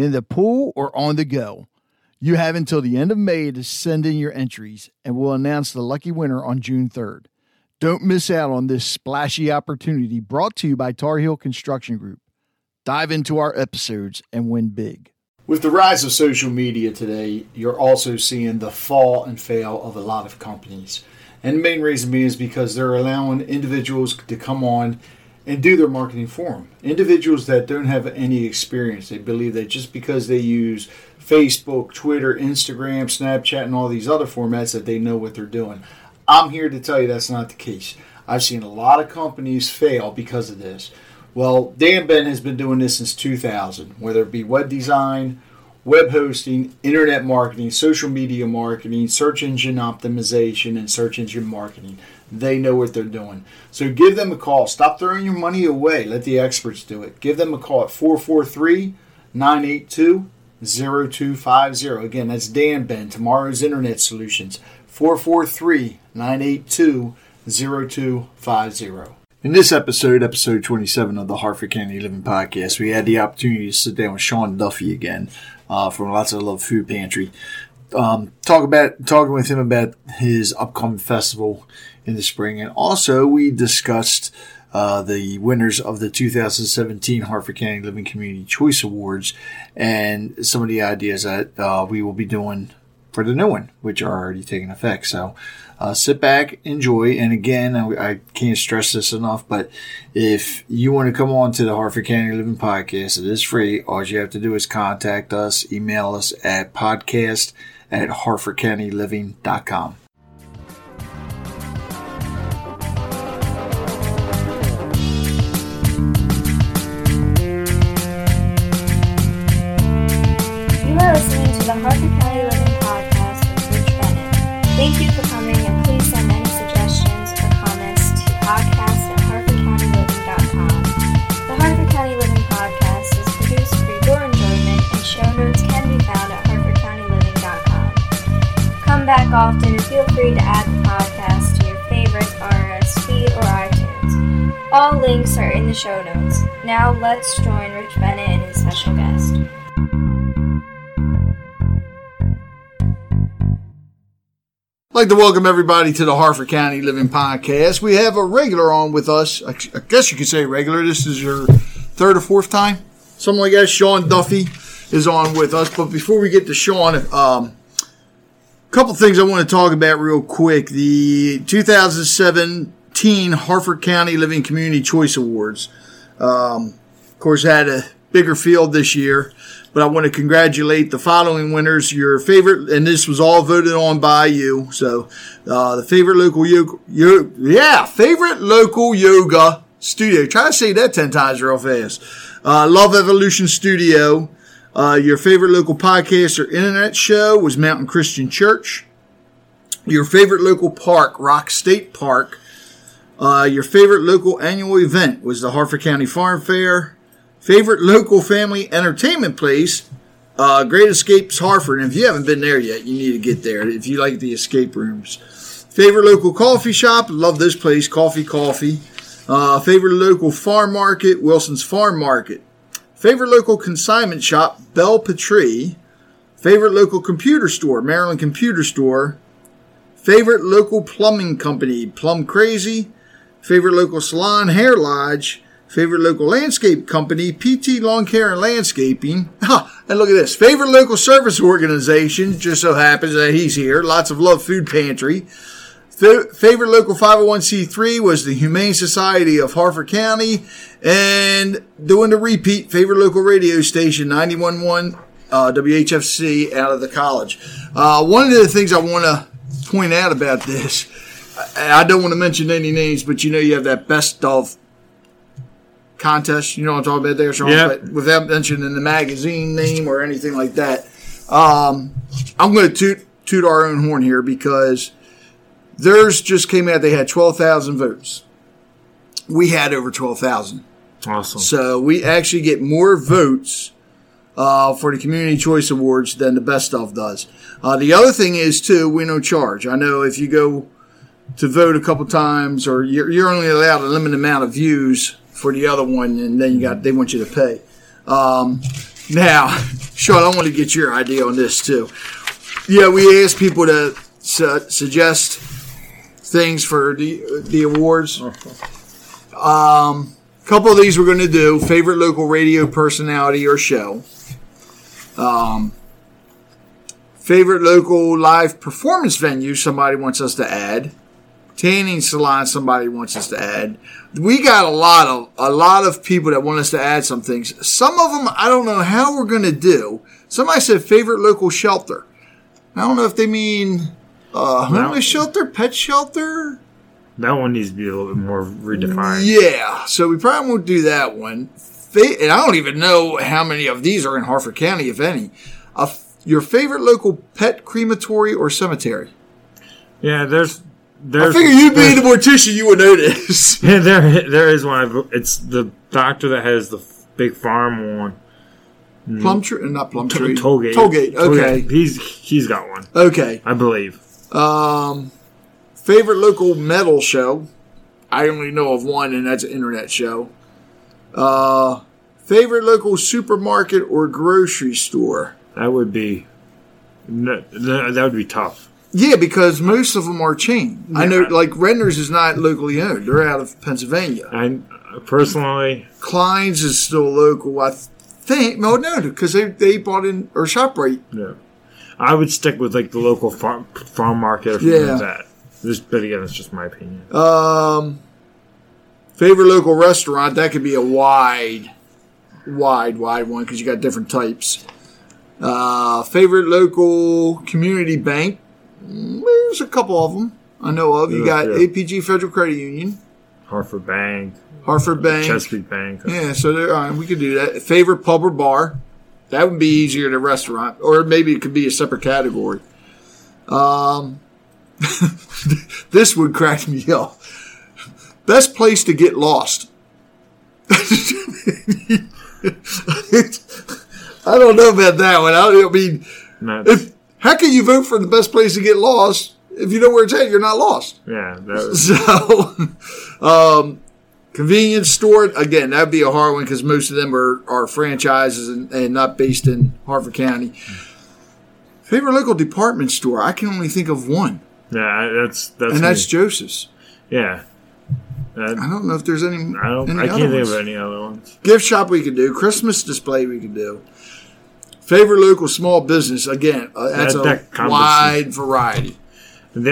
in the pool, or on the go. You have until the end of May to send in your entries, and we'll announce the lucky winner on June 3rd. Don't miss out on this splashy opportunity brought to you by Tar Heel Construction Group. Dive into our episodes and win big. With the rise of social media today, you're also seeing the fall and fail of a lot of companies. And the main reason being is because they're allowing individuals to come on and do their marketing for them. Individuals that don't have any experience, they believe that just because they use Facebook, Twitter, Instagram, Snapchat, and all these other formats that they know what they're doing. I'm here to tell you that's not the case. I've seen a lot of companies fail because of this. Well, Dan Ben has been doing this since 2000, whether it be web design, web hosting, internet marketing, social media marketing, search engine optimization, and search engine marketing. They know what they're doing. So give them a call. Stop throwing your money away. Let the experts do it. Give them a call at 443 982 0250. Again, that's Dan Ben, Tomorrow's Internet Solutions. 443 982 0250. In this episode, episode 27 of the Harford County Living Podcast, we had the opportunity to sit down with Shawn Duffy again uh, from Lots of Love Food Pantry. Um, talk about talking with him about his upcoming festival in the spring, and also we discussed uh, the winners of the 2017 Harford County Living Community Choice Awards and some of the ideas that uh, we will be doing for the new one, which are already taking effect. So uh, sit back, enjoy. And again, I, I, can't stress this enough, but if you want to come on to the Harford County Living Podcast, it is free. All you have to do is contact us, email us at podcast at harfordcountyliving.com. You are listening to the County often feel free to add the podcast to your favorite RSS or iTunes. All links are in the show notes. Now let's join Rich Bennett and his special guest. I'd like to welcome everybody to the Harford County Living Podcast. We have a regular on with us. I guess you could say regular. This is your third or fourth time, something like that. Shawn Duffy is on with us. But before we get to Shawn, um, couple things I want to talk about real quick. The 2017 Harford County Living Community Choice Awards. Um, of course, had a bigger field this year but I want to congratulate the following winners. Your favorite, and this was all voted on by you. So, uh, the favorite local yoga, yo, yeah, favorite local yoga studio. Try to say that 10 times real fast. Uh, Love Evolution Studio. Uh, your favorite local podcast or internet show was Mountain Christian Church. Your favorite local park, Rocks State Park. Uh, your favorite local annual event was the Harford County Farm Fair. Favorite local family entertainment place, uh, Great Escapes Harford. And if you haven't been there yet, you need to get there if you like the escape rooms. Favorite local coffee shop, love this place, Coffee Coffee. Uh, favorite local farm market, Wilson's Farm Market. Favorite local consignment shop, Belle Patrie. Favorite local computer store, Maryland Computer Store. Favorite local plumbing company, Plum Crazy. Favorite local salon, Hair Lodge Favorite local landscape company, PT Lawn Care and Landscaping. And look at this. Favorite local service organization, just so happens that he's here. Lots of love food pantry. Fa- favorite local 501c3 was the Humane Society of Harford County. And doing the repeat, favorite local radio station, 911 uh, WHFC out of the college. Uh, one of the things I want to point out about this, I I don't want to mention any names, but you know you have that best of contest. You know what I'm talking about there, Shawn? Yeah. But without mentioning the magazine name or anything like that, um, I'm going to toot toot our own horn here because theirs just came out. They had 12,000 votes. We had over 12,000. Awesome. So we actually get more votes uh, for the Community Choice Awards than the Best of does. Uh, the other thing is too, we no charge. I know if you go to vote a couple times, or you're, you're only allowed a limited amount of views for the other one, and then you got they want you to pay. Um, now, Shawn, I want to get your idea on this too. Yeah, we asked people to su- suggest things for the the awards. Um, a couple of these we're going to do favorite local radio personality or show. Um, favorite local live performance venue somebody wants us to add. Tanning salon somebody wants us to add. We got a lot of a lot of people that want us to add some things. Some of them I don't know how we're going to do. Somebody said favorite local shelter. I don't know if they mean uh, homeless shelter, pet shelter. That one needs to be a little bit more redefined. Yeah, so we probably won't do that one. Fa- And I don't even know how many of these are in Harford County, if any. Uh, your favorite local pet crematory or cemetery? Yeah, there's I there's figure you being the mortician, you would know this. yeah, there there is one. It's the doctor that has the big farm one. Plumtree, not plum Plumtree. Tollgate. Tollgate. Okay. He's he's got one, Okay. I believe. Um, favorite local metal show? I only know of one, and that's an internet show. Uh, favorite local supermarket or grocery store? That would be no, that would be tough. Yeah, because most of them are chain. I know, Yeah. like Redner's is not locally owned; they're out of Pennsylvania. I personally, Klein's is still local, I think. No, no, because they they bought in or Shoprite. no, I would stick with like the local farm farm market or something Yeah. like that. This, but again, it's just my opinion. Um, favorite local restaurant that could be a wide, wide, wide one because you got different types. Uh, favorite local community bank. Mm, There's a couple of them I know of. You got yeah. APG Federal Credit Union, Harford Bank, Harford Bank. Chesapeake Bank. Yeah, so there, right, we could do that. Favorite pub or bar. That would be easier than a restaurant, or maybe it could be a separate category. Um, this would crack me up. Best place to get lost. I don't know about that one. I, I mean, if how can you vote for the best place to get lost if you know where it's at? You're not lost. yeah, that, So, um, convenience store again. That'd be a hard one because most of them are, are franchises and, and not based in Harford County. Favorite local department store? I can only think of one, yeah, that's that's and that's. Joseph's. yeah. That- I don't know if there's any. I don't. any I can't think of any other ones. Gift shop we could do. Christmas display we could do. Favorite local small business again. Uh, that's That- a that wide variety. And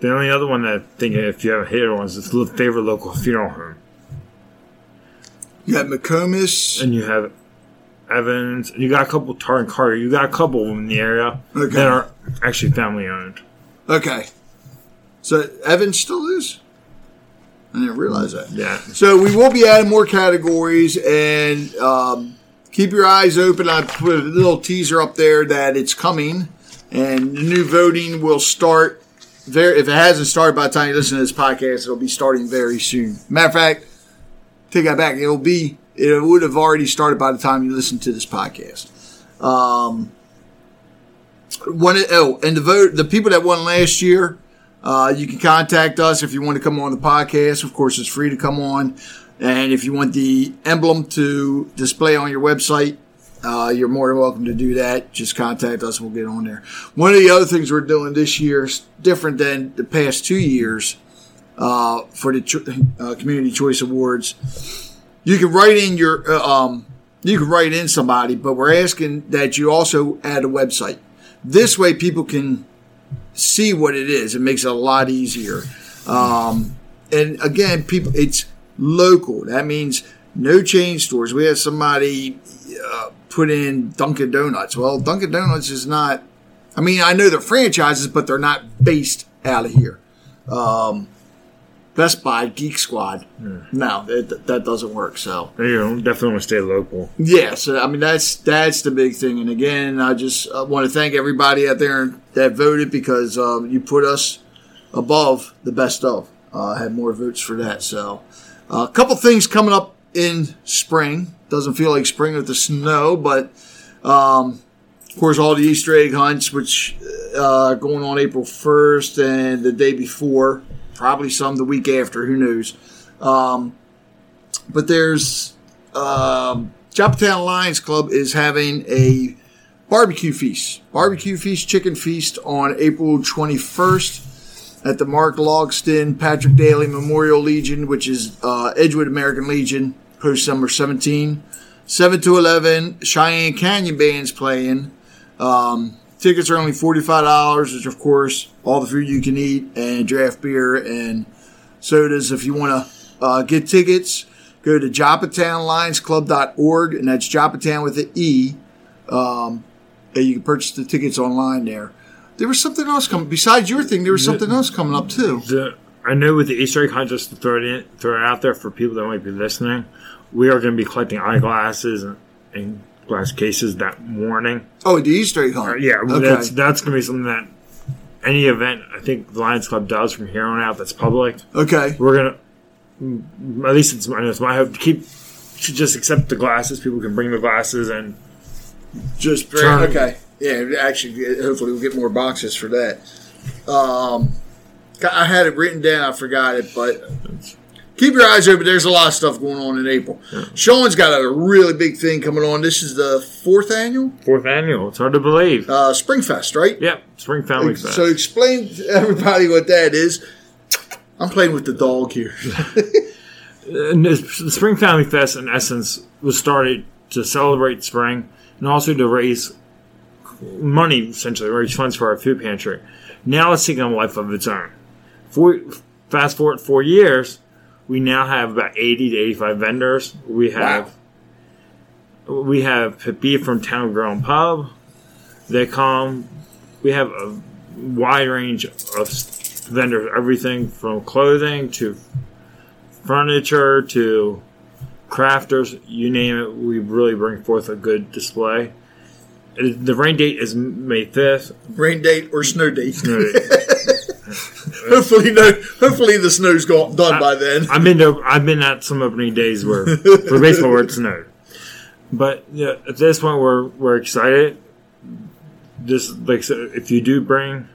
The, only other one that I think if you have a hater ones is the favorite local funeral home, You got McComas. and you have Evans, and you got a couple Tarring-Cargo. You got a couple of them in the area Okay. that are actually family owned. Okay. So Evans still is. I didn't realize that. Yeah, So we will be adding more categories and um, keep your eyes open. I put a little teaser up there that it's coming and the new voting will start very, if it hasn't started by the time you listen to this podcast, it'll be starting very soon. Matter of fact, take that back. It'll be, it would have already started by the time you listen to this podcast. Um, one, oh, and the vote, the people that won last year, uh, you can contact us if you want to come on the podcast. Of course, it's free to come on. And if you want the emblem to display on your website, uh, you're more than welcome to do that. Just contact us. We'll get on there. One of the other things we're doing this year is different than the past two years uh, for the cho- uh, Community Choice Awards. you can write in your uh, um, you can write in somebody, but we're asking that you also add a website. This way, people can see what it is. It makes it a lot easier. Um, and again, people, it's local. That means no chain stores. We had somebody uh, put in Dunkin' Donuts. Well, Dunkin' Donuts is not. I mean, I know they're franchises, but they're not based out of here. Um, Best Buy, Geek Squad. No, that, that doesn't work. So You know, definitely want to stay local. Yes, I mean that's that's the big thing. And again, I just uh, want to thank everybody out there that voted because um, you put us above the best of. Uh, had more votes for that. So uh, a couple things coming up in spring. Doesn't feel like spring with the snow, but um, of course all the Easter egg hunts, which uh, going on April first and the day before, probably some the week after. Who knows? Um, but there's um, Joppatown Lions Club is having a barbecue feast, barbecue feast, chicken feast on April 21st at the Mark Logston Patrick Daly Memorial Legion, which is uh, Edgewood American Legion, post number 17. 7 to 11, Cheyenne Canyon Band's playing. Um, tickets are only $45, which, of course, all the food you can eat, and draft beer and sodas. If you want to uh, get tickets, go to joppatownlionsclub.org, and that's Joppatown with an E. Um, and you can purchase the tickets online there. There was something else coming. Besides your thing, there was something else coming up, too. The, I know with the Easter egg hunt, just to throw it in, throw it out there for people that might be listening, we are going to be collecting eyeglasses and, and glass cases that morning. Oh, the Easter egg Uh, hunt. yeah, Okay. that's that's going to be something that any event I think the Lions Club does from here on out that's public. okay. We're gonna at least it's my, it's my hope to keep to just accept the glasses. People can bring the glasses and Just Turn. okay. Yeah, actually, hopefully we'll get more boxes for that. Um, I had it written down. I forgot it, but keep your eyes open. There's a lot of stuff going on in April. Sean's got a really big thing coming on. This is the fourth annual fourth annual. It's hard to believe. uh, Springfest, right? Yep, Spring Family Fest. So explain to everybody what that is. I'm playing with the dog here. The the Spring Family Fest, in essence, was started to celebrate spring and also to raise money, essentially, raise funds for our food pantry. Now it's taking a life of its own. Four, fast forward four years, we now have about 80 to 85 vendors. We have we have beef from Town Grill and Pub. They come. We have a wide range of vendors, everything from clothing to furniture to crafters, you name it, we really bring forth a good display. The rain date is May 5th. Rain date or snow date. hopefully, no. Hopefully, the snow's got done by then. I've been to, I've been at some opening days where for baseball where it snowed. But yeah, at this point, we're we're excited. Just like I said, if you do bring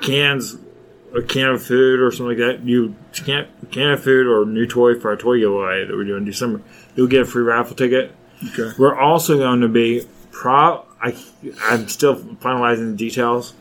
cans, a can of food or something like that, you can can of food or a new toy for our toy giveaway that we're doing in December, you'll get a free raffle ticket. Okay. We're also going to be pro. I I'm still finalizing the details.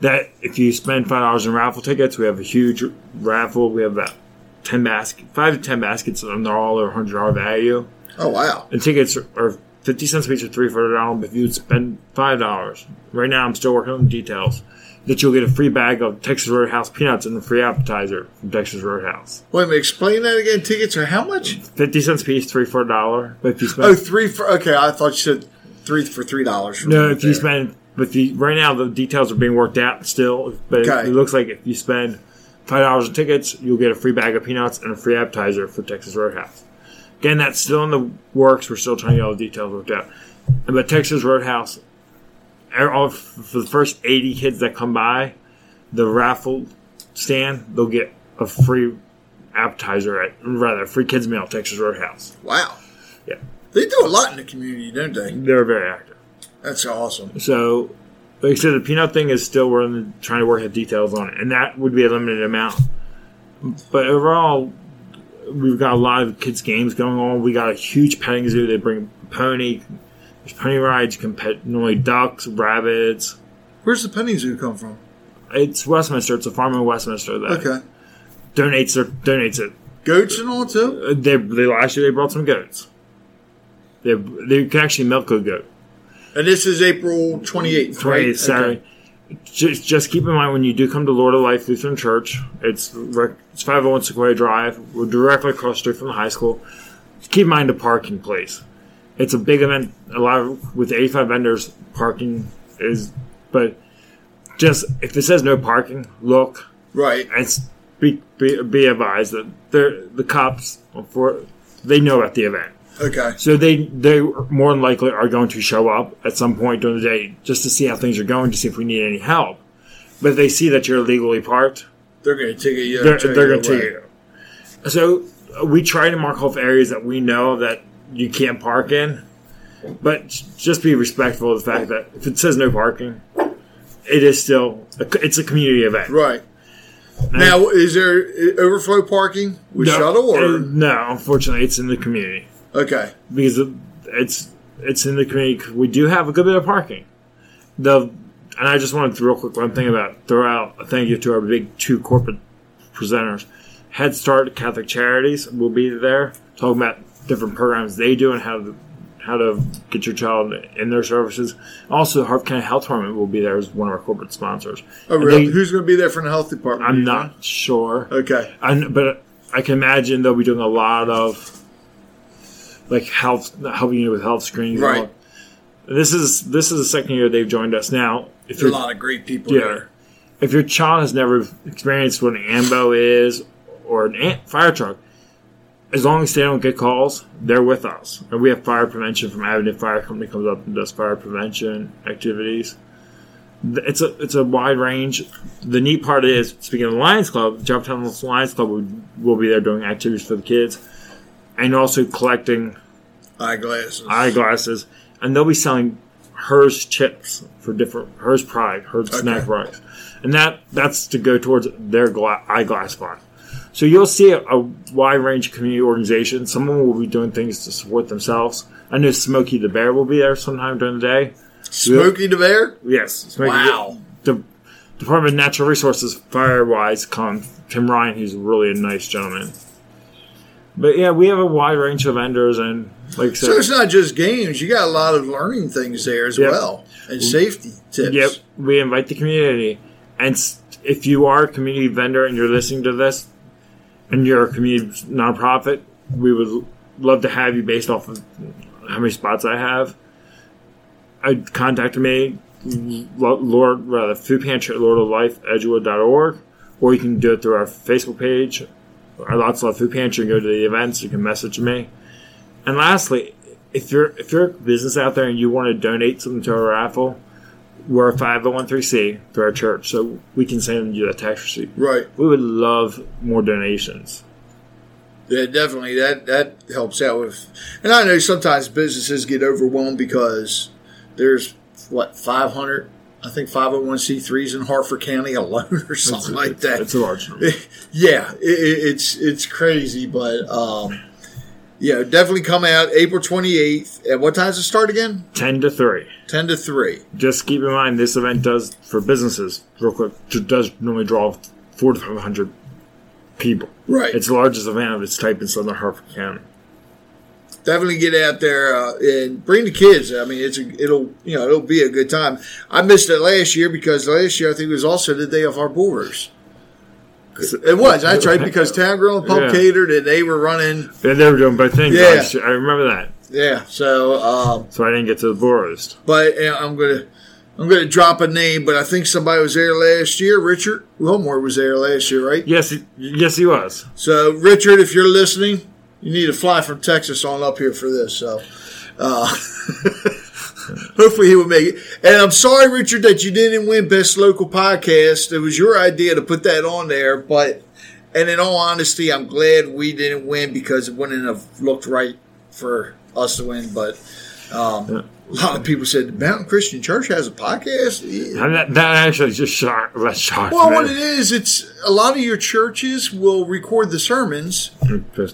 That if you spend five dollars in raffle tickets, we have a huge raffle. We have about ten basket, five to ten baskets, and they're all a hundred dollar value. Oh wow. And tickets are, are fifty cents a piece or three for a dollar. But if you spend five dollars, right now I'm still working on the details. That you'll get a free bag of Texas Roadhouse peanuts and a free appetizer from Texas Roadhouse. Wait a minute. Explain that again. Tickets are how much? Fifty cents a piece, three for a dollar. But if you oh, spend Oh, three for okay. I thought you said three for three dollars. No, if you spend, but you, right now the details are being worked out still. But Okay. it looks like if you spend five dollars in tickets, you'll get a free bag of peanuts and a free appetizer for Texas Roadhouse. Again, that's still in the works. We're still trying to get all the details worked out. But Texas Roadhouse, er- all- for the first eighty kids that come by, the raffle stand, they'll get a free appetizer at rather free kids meal at Texas Roadhouse. wow. Yeah, They do a lot in the community, don't they? they're very active. That's awesome. So, like I said, the peanut thing is still we're the, trying to work out details on it, and that would be a limited amount. But overall, we've got a lot of kids' games going on. We got a huge petting zoo. They bring pony, there's pony rides. You can pet normally ducks, rabbits. Where's the penny zoo come from? It's Westminster. It's a farm in Westminster that Okay. donates their, donates it Goats and all too. They, they last year they brought some goats. They they can actually milk a goat. And this is April twenty eighth, right? 28th Saturday. Just, just keep in mind when you do come to Lord of Life Lutheran Church, it's it's 501 Sequoia Drive. We're directly across the street from the high school. Keep in mind the parking place. It's a big event. A lot of with 85 vendors, parking is. But just if it says no parking, look. Right. And be, be, be advised that the cops for they know about the event. Okay. So they they more than likely are going to show up at some point during the day just to see how things are going, to see if we need any help. But if they see that you're illegally parked, They're going to take it. they're, they're going to take you. So uh, we try to mark off areas that we know that you can't park in, but just be respectful of the fact that if it says no parking, it is still a, it's a community event. Right. Now, is there uh, overflow parking with No, shuttle uh, or no? Unfortunately, it's in the community. Okay? because it's it's in the community. We do have a good bit of parking. The and I just wanted to real quick one thing about throw out a thank you to our big two corporate presenters. Head Start Catholic Charities will be there talking about different programs they do and how to how to get your child in their services. Also, Harford County Health Department will be there as one of our corporate sponsors. Oh, really? they- Who's going to be there from the health department? I'm you know? not sure. Okay. I, but I can imagine they'll be doing a lot of like health, helping you with health screenings. Right. This is this is the second year they've joined us. Now, if There's a lot of great people yeah, there. if your child has never experienced what an AMBO is or an ant, fire truck, as long as they don't get calls, they're with us. And we have fire prevention from Avenue Fire Company comes up and does fire prevention activities. It's a it's a wide range. The neat part is, speaking of the Lions Club, Joppatown Lions Club will, will be there doing activities for the kids, and also collecting Eyeglasses. eyeglasses, and they'll be selling Herr's chips for different Herr's pride, Herr's snack rice, and that that's to go towards their gla- eyeglass fund. So you'll see a, a wide range of community organizations. Some of them will be doing things to support themselves. I know Smokey the Bear will be there sometime during the day. Smokey the Bear. Yes, Smokey Wow. The, the Department of Natural Resources Firewise, come Tim Ryan, he's really a nice gentleman. But yeah, we have a wide range of vendors, and like said, So it's not just games. You got a lot of learning things there as Yep. well, and safety tips. Yep, we invite the community, and if you are a community vendor and you're listening to this, and you're a community nonprofit, we would love to have you based off of how many spots I have. I contact me, Lo- Lord, rather food pantry at Lord of Life Edgewood.org, or you can do it through our Facebook page, our Lots of Love Food Pantry, and go to the events. You can message me. And lastly, if you're if you're a business out there and you want to donate something to our raffle, we're a 501c through our church, so we can send you a tax receipt. Right. We would love more donations. Yeah, definitely. That that helps out with. And I know sometimes businesses get overwhelmed because there's what 500. I think 501c3s in Harford County alone, or something like it's, that. It's a large number. yeah, it, it- it's it's crazy, but um, yeah, definitely come out April 28th. At what time does it start again? 10 to 3. 10 to 3. Just keep in mind, this event does, for businesses, real quick, does normally draw 4 to 500 people. Right. It's the largest event of its type in Southern Harford County. Definitely get out there uh, and bring the kids. I mean, it's a, it'll you know it'll be a good time. I missed it last year because last year I think it was also the day of our Brewers. It was that's right because Town Grill and Pub Yeah. catered and they were running. Yeah, they were doing both things. Yeah. I remember that. Yeah, so um, So I didn't get to the Roast. but uh, I'm gonna I'm gonna drop a name, but I think somebody was there last year. Richard Wilmore was there last year, right? Yes, yes, he was. So Richard, if you're listening, you need to fly from Texas on up here for this. So. Uh, Hopefully he will make it. And I'm sorry, Richard, that you didn't win Best Local Podcast. It was your idea to put that on there, but and in all honesty, I'm glad we didn't win because it wouldn't have looked right for us to win. But um, a lot of people said the Mountain Christian Church has a podcast. Yeah. That, that actually just shocked. That shocked Well, me. what it is, it's a lot of your churches will record the sermons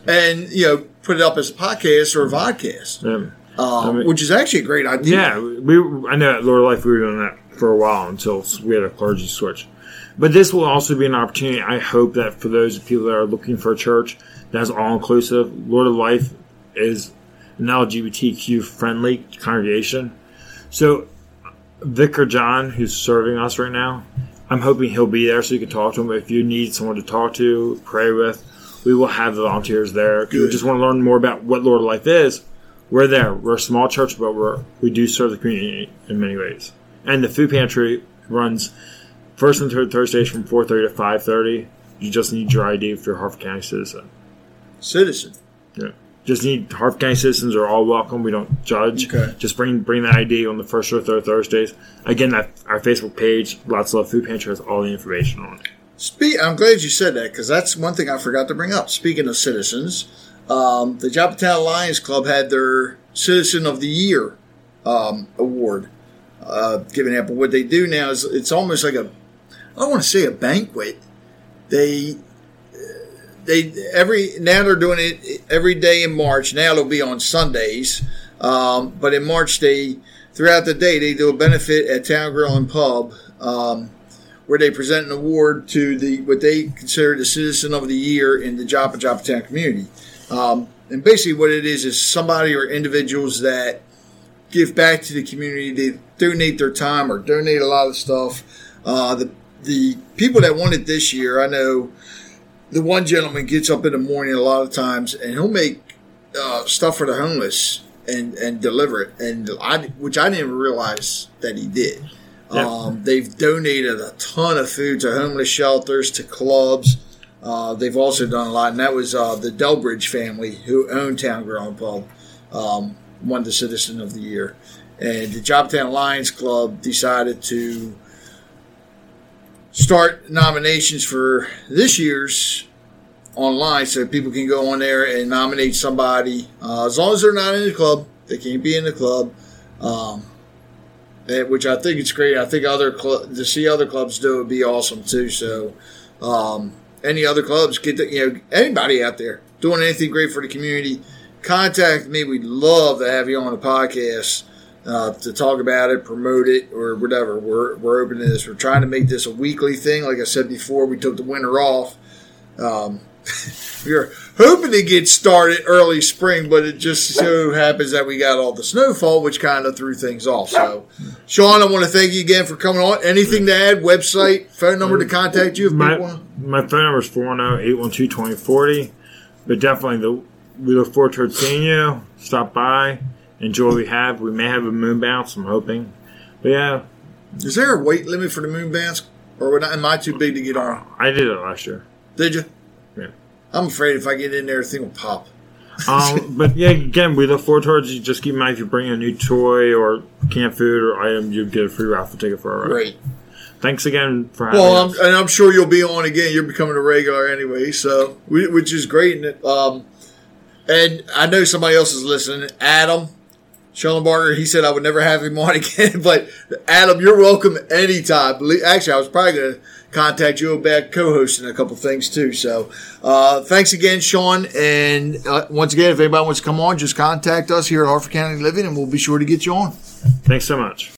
and you know put it up as a podcast or a vodcast, Yeah. um, mean- which is actually a great idea. Yeah, we. I know at Lord of Life we were doing that for a while until we had a clergy switch. But this will also be an opportunity. I hope that for those people that are looking for a church that's all inclusive, Lord of Life is an LGBTQ friendly congregation. So, Vicar John, who's serving us right now, I'm hoping he'll be there so you can talk to him. If you need someone to talk to, pray with, we will have the volunteers there. If you just want to learn more about what Lord of Life is, we're there. We're a small church, but we're, we do serve the community in many ways. And the food pantry runs first and third Thursdays from 4.30 to 5.30. You just need your ID if you're a Harford County citizen. Citizen. Yeah. Just need Harford County citizens are all welcome. We don't judge. Okay. Just bring bring that ID on the first or third Thursdays. Again, that our Facebook page, Lots of Love Food Pantry, has all the information on it. Speak, I'm glad you said that because that's one thing I forgot to bring up. Speaking of citizens, um, the Joppatown Lions Club had their Citizen of the Year um, award. Uh, giving up, what they do now is it's almost like a I don't want to say a banquet. They they every now they're doing it every day in March. Now it'll be on Sundays, um, but in March they throughout the day they do a benefit at Town Grill and Pub. Um, where they present an award to the what they consider the citizen of the year in the Joppa Joppatown community. Um, and basically, what it is is somebody or individuals that give back to the community. They donate their time or donate a lot of stuff. Uh, the the people that won it this year, I know the one gentleman gets up in the morning a lot of times and he'll make uh, stuff for the homeless and and deliver it, and I which I didn't realize that he did. Um, they've donated a ton of food to homeless shelters, to clubs. Uh, they've also done a lot, and that was uh, the Delbridge family who owned Town Grill and Pub, um, won the Citizen of the Year. And the Joppatown Lions Club decided to start nominations for this year's online so people can go on there and nominate somebody. Uh, as long as they're not in the club, they can't be in the club. Um, which I think it's great. I think other cl- to see other clubs do it would be awesome too. So, um, any other clubs get the, you know anybody out there doing anything great for the community, contact me. We'd love to have you on the podcast uh, to talk about it, promote it, or whatever. We're we're open to this. We're trying to make this a weekly thing. Like I said before, we took the winter off. Um, we were hoping to get started early spring, but it just so happens that we got all the snowfall, which kind of threw things off. So, Shawn, I want to thank you again for coming on. Anything to add? Website, phone number to contact you if My, people want. my phone number is 410-812-2040. But definitely, the, we look forward to seeing you. Stop by. Enjoy what we have. We may have a moon bounce, I'm hoping. But yeah, Is there a weight limit for the moon bounce, or would I- am I too big to get on? I did it last year. Did you? Yeah. I'm afraid if I get in there, the thing will pop. Um, but yeah, again, we look forward towards you. Just keep in mind if you bring a new toy or canned food or item, you get a free raffle ticket for a ride. Great. Thanks again for having Well, I'm, us. and I'm sure you'll be on again. You're becoming a regular anyway, so whi- which is great. And, um, and I know somebody else is listening. Adam Schellenbarger, he said I would never have him on again, but Adam, you're welcome anytime. Actually, I was probably going to contact you about co-hosting a couple things too. So, uh, thanks again, Shawn. And uh, once again, if anybody wants to come on, just contact us here at Harford County Living, and we'll be sure to get you on. Thanks so much.